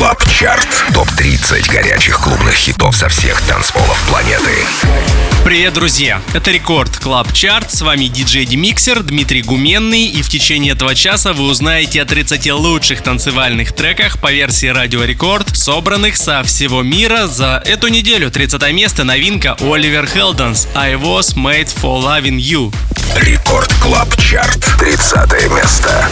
Club Chart. Топ-30 горячих клубных хитов со всех танцполов планеты. Привет, друзья! Это Record Club Chart. С вами диджей Демиксер Дмитрий Гуменный. И в течение этого часа вы узнаете о 30 лучших танцевальных треках по версии Радио Рекорд, собранных со всего мира за эту неделю. 30 место новинка Oliver Heldens I Was Made For Loving You. Record Club Chart. 30 место.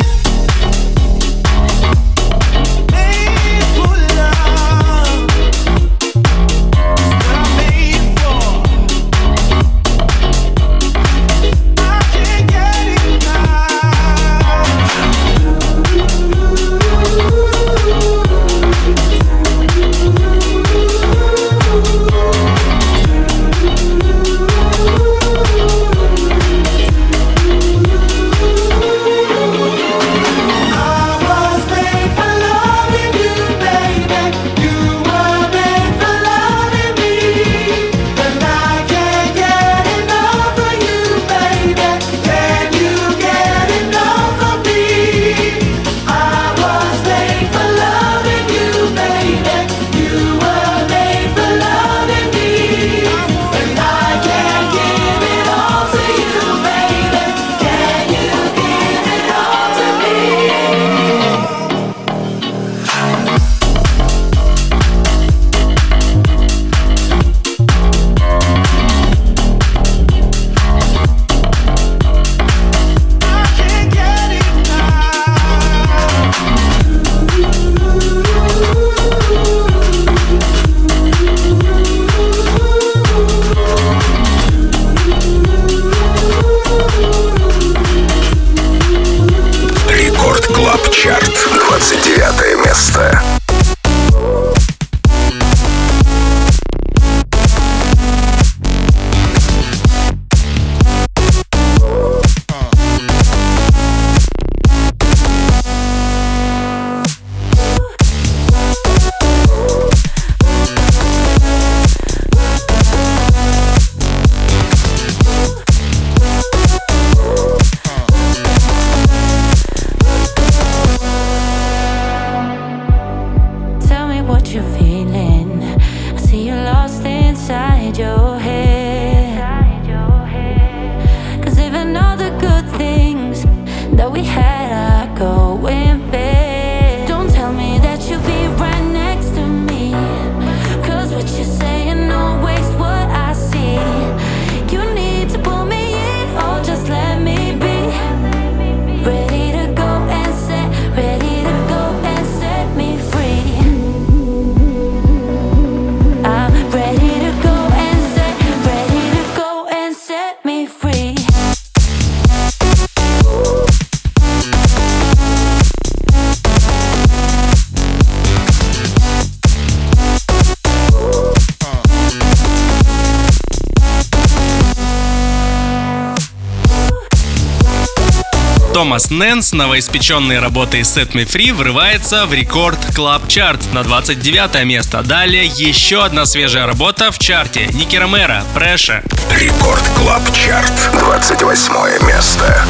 Томас Нэнс, новоиспеченной работой Set Me Free, врывается в рекорд Club Chart на 29 место. Далее еще одна свежая работа в чарте. Ники Ромеро, Преша. Рекорд Club Chart, 28 место.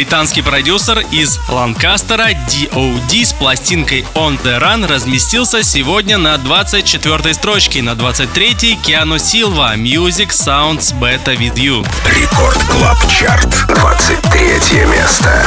Британский продюсер из Ланкастера DOD с пластинкой On The Run разместился сегодня на 24 строчке, на 23-й Keanu Silva Music Sounds Better With You. Record Club Chart, 23 место.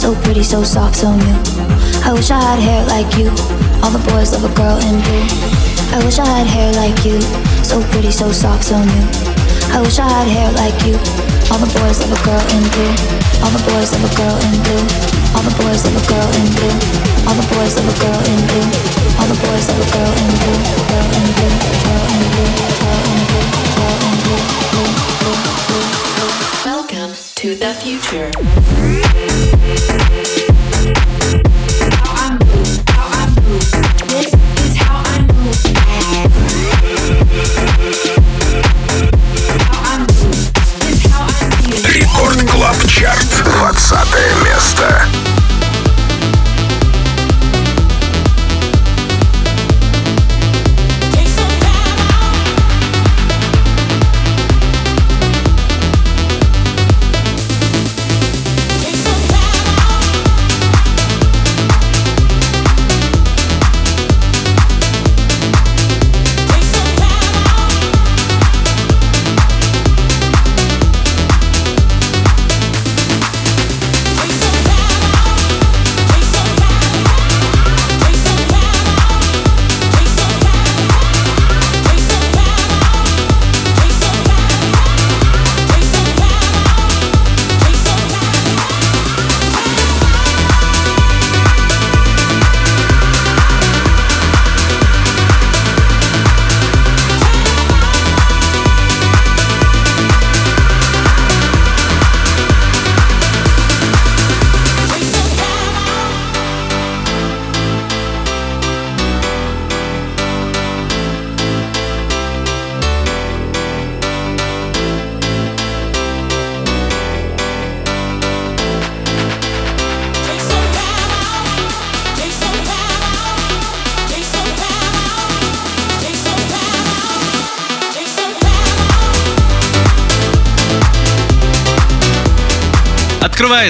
So pretty, so soft, so new. I wish I had hair like you. All the boys love a girl in blue. I wish I had hair like you. So pretty, so soft, so new. I wish I had hair like you. All the boys love a girl in blue. All the boys love a girl in blue. All the boys love a girl in blue. All the boys love a girl in blue. All the boys love a girl in blue. Girl in blue. Girl in blue. Girl in to the future. Рекорд Клаб Чарт. 20 место.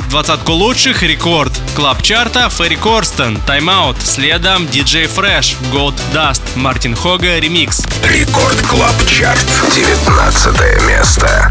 Открывает двадцатку лучших Record Club Chart а Ferry Corsten, Time Out, следом DJ Fresh, Gold Dust, Martin Hoger ремикс. Record Club Chart. 19 место.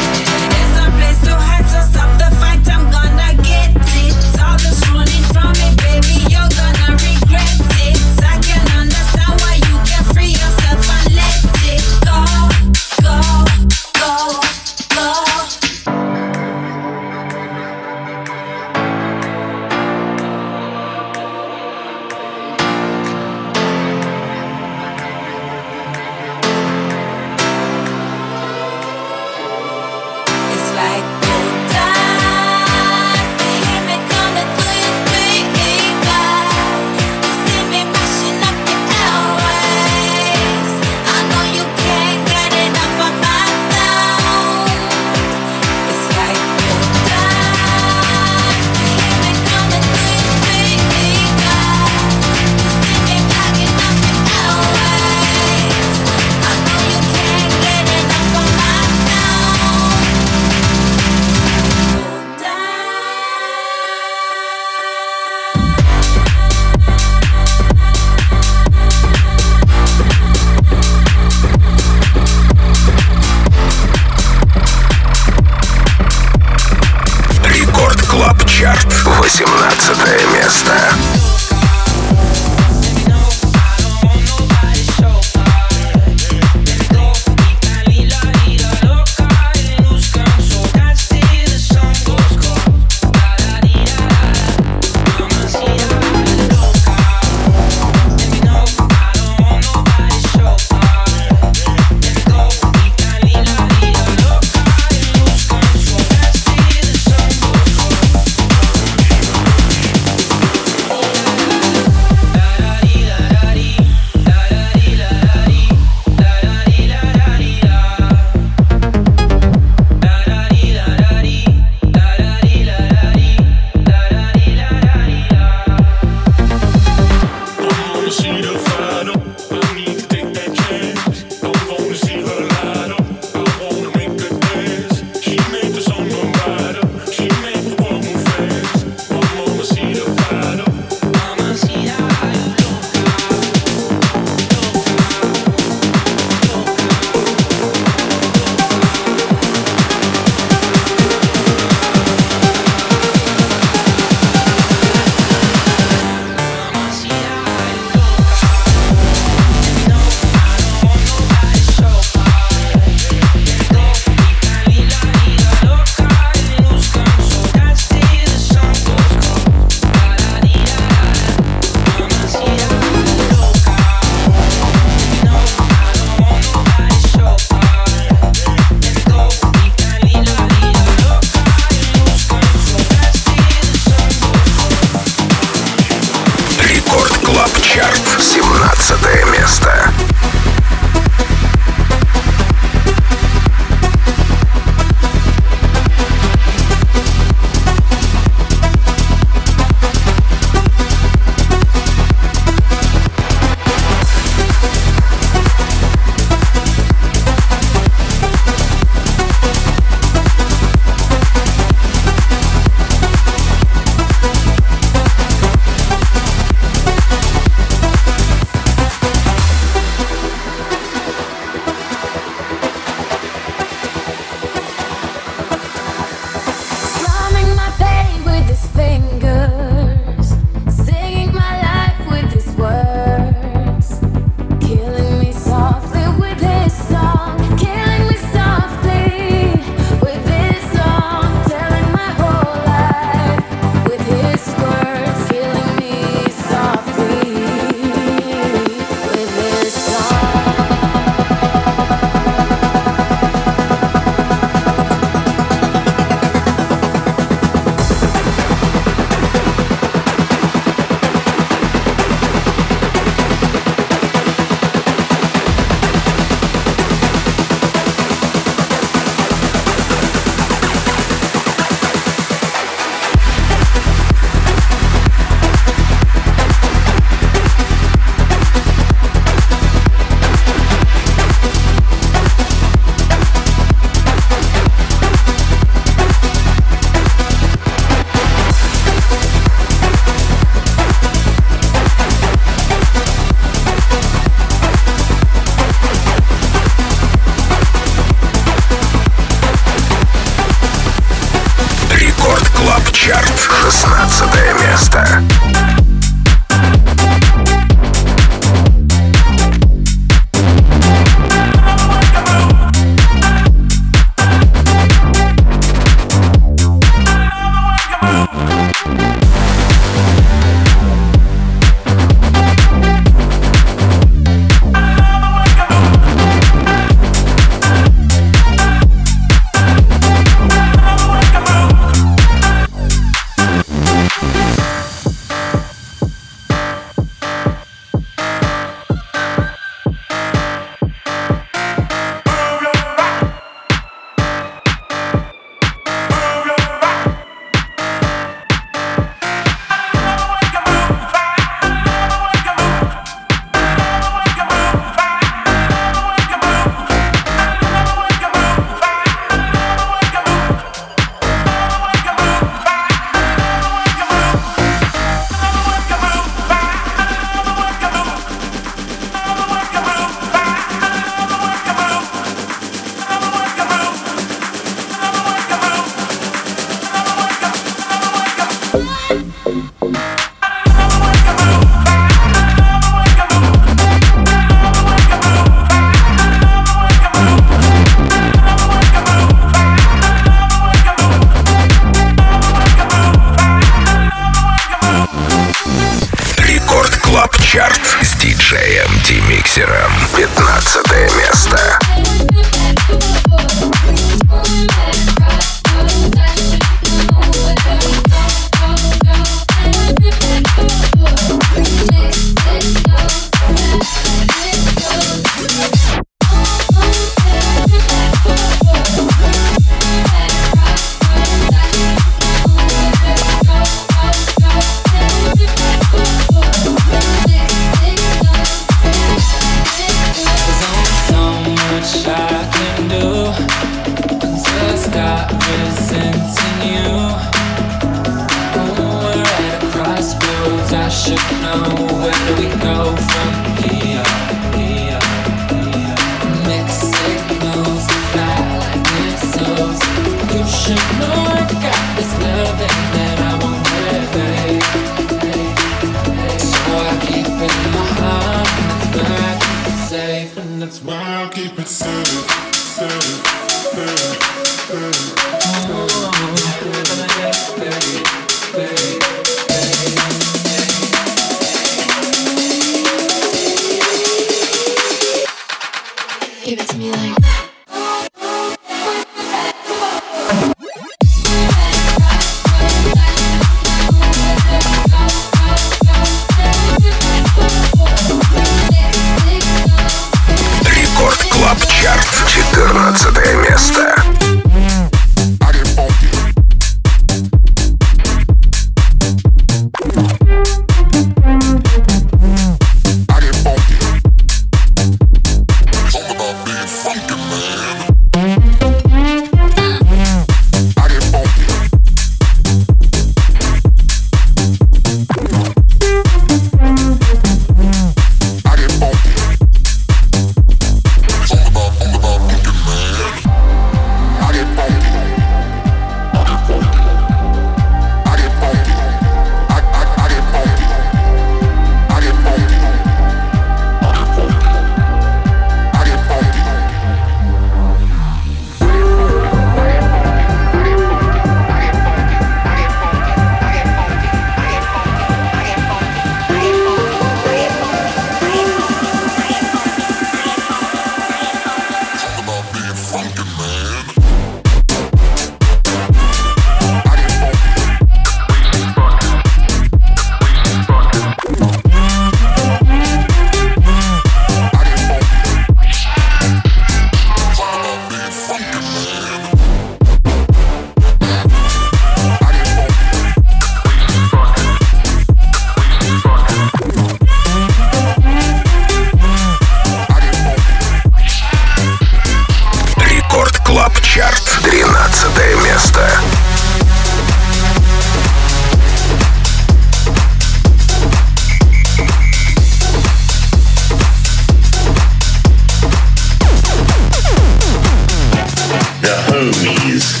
movies.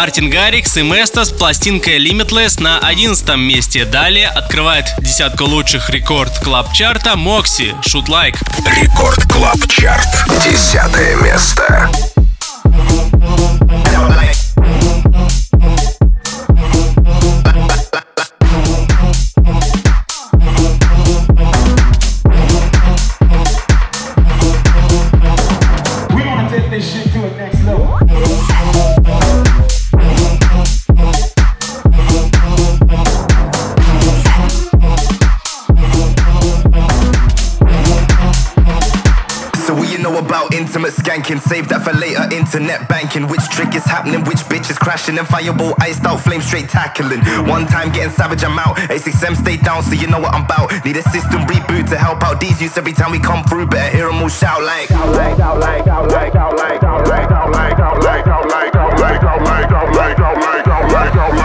Martin Garrix и Mesto с пластинкой Limitless на 11 месте. Далее открывает десятку лучших Record Club Chart а Moksi Shoot Like. Record Club Chart. Десятое место. Save that for later, internet banking. Which trick is happening? Which bitch is crashing? And fireball iced out, flame straight tackling. One time getting savage, I'm out. A6M stay down, so you know what I'm about. Need a system reboot to help out these youths every time we come through. Better hear them all shout like. Out like, out like, out like, out like, out like, out like, out like, out like, out like, out like, out like, out like, out like, out like, out like,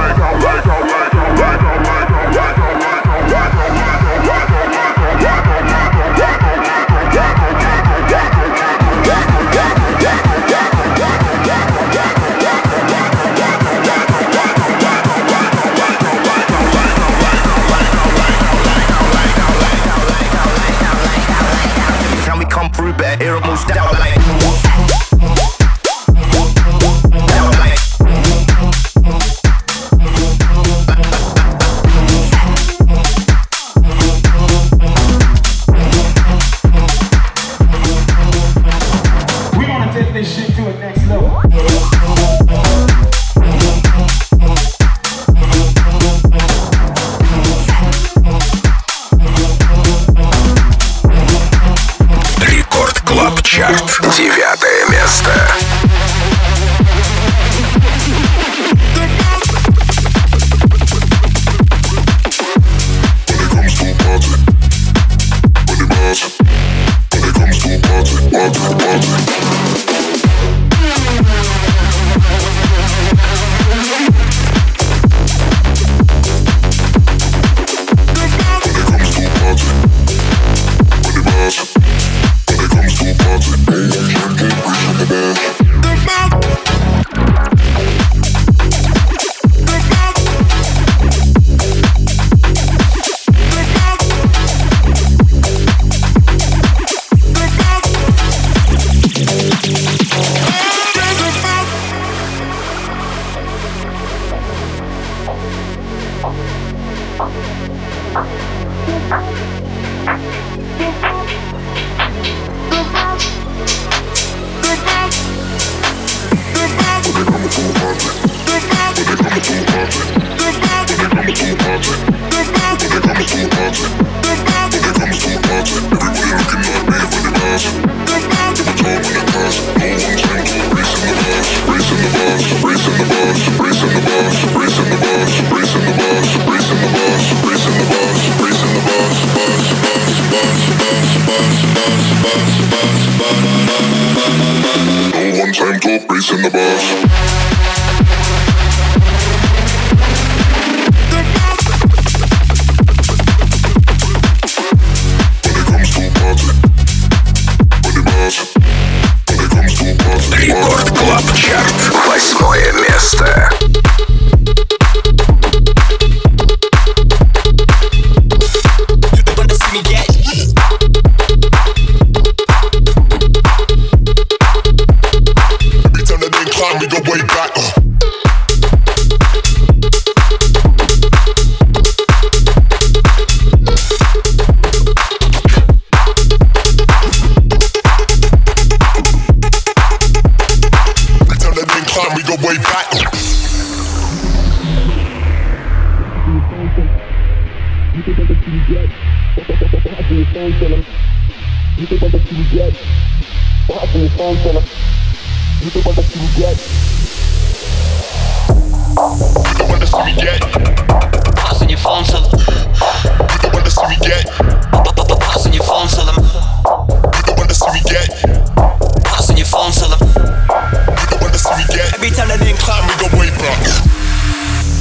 we go way back.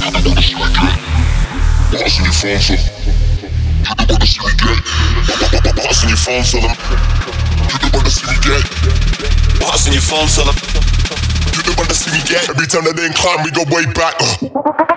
You don't wanna see me get. Passing your phone. You don't wanna see me get. Your phone. You don't wanna see me get. Every time that they climb, we go way back. Uh.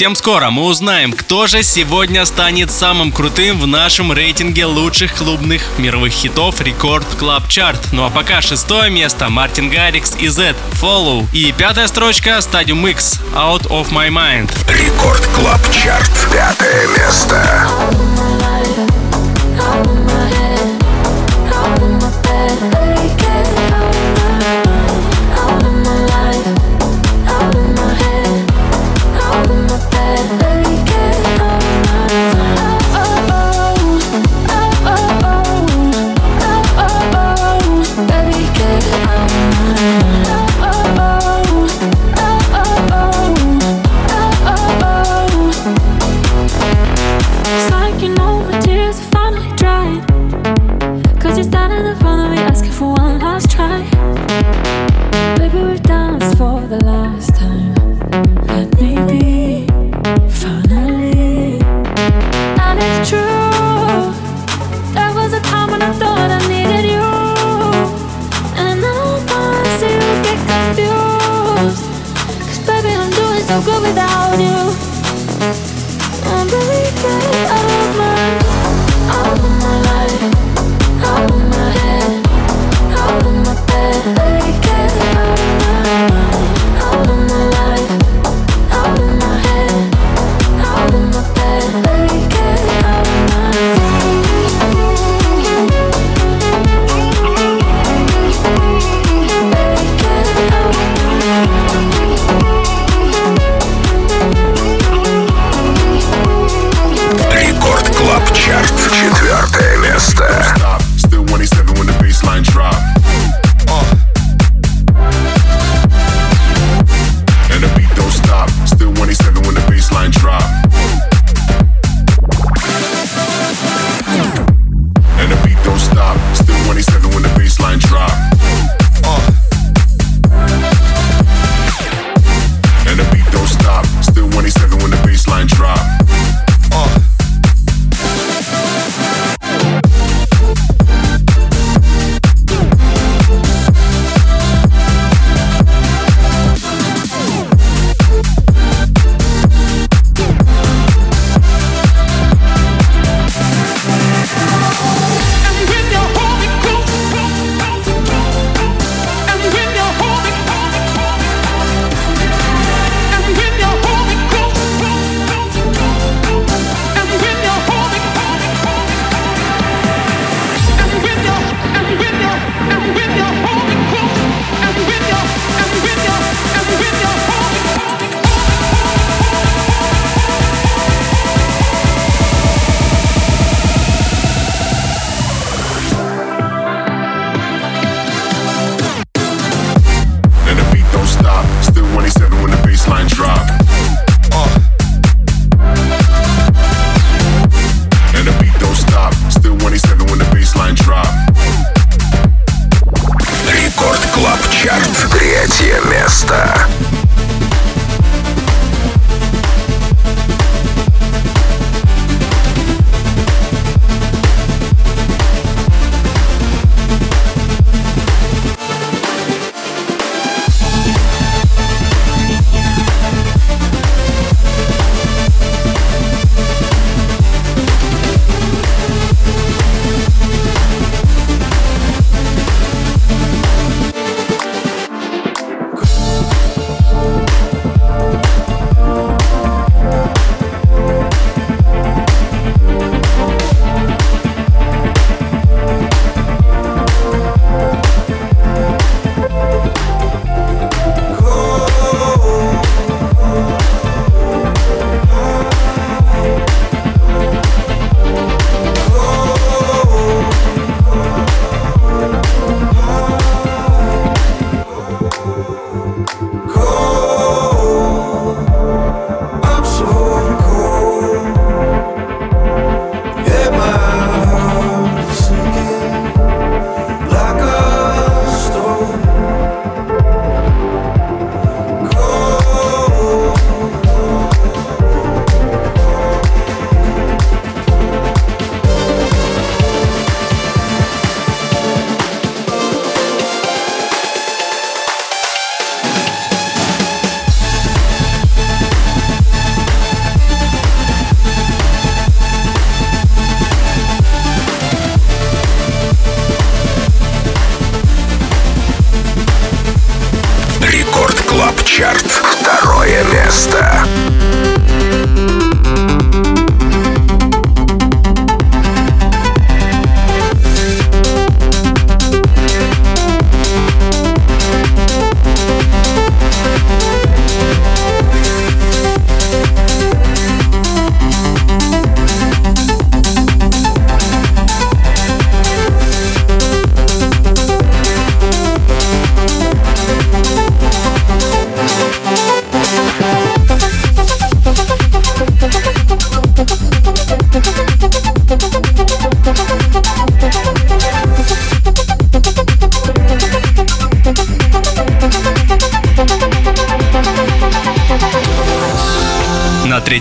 Совсем скоро мы узнаем, кто же сегодня станет самым крутым в нашем рейтинге лучших клубных мировых хитов Record Club Chart. Ну а пока шестое место Martin Garrix и Zedd, Follow. И пятая строчка Stadium X Out of My Mind. Record Club Chart. Пятое место.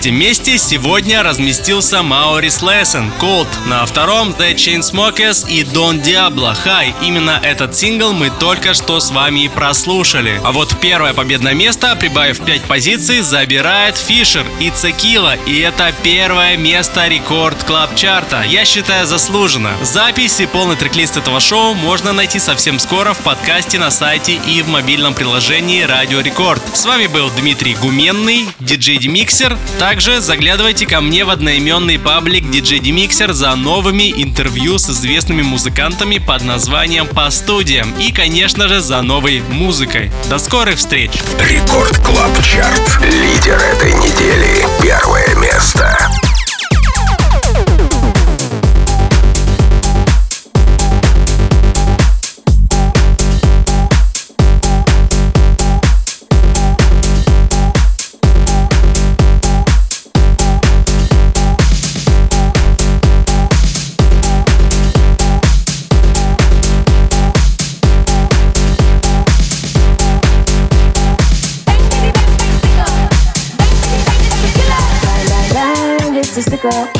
Третьем месте сегодня разместился Маурис Лессен, Cold. На втором The Chainsmokers и Don Diablo, High. Именно этот сингл мы только что с вами и прослушали. А вот первое победное место, прибавив 5 позиций, забирает Fisher, It's A Killa. И это первое место Record Club Chart а. Я считаю заслуженно. Запись и полный трек-лист этого шоу можно найти совсем скоро в подкасте на сайте и в мобильном приложении Радио Рекорд. С вами был Дмитрий Гуменный, диджей Демиксер. Также заглядывайте ко мне в одноименный паблик диджей Демиксер за новыми интервью с известными музыкантами под названием «По студиям» и, конечно же, за новой музыкой. До скорых встреч! Record Club Chart. Лидер этой недели. Первое место.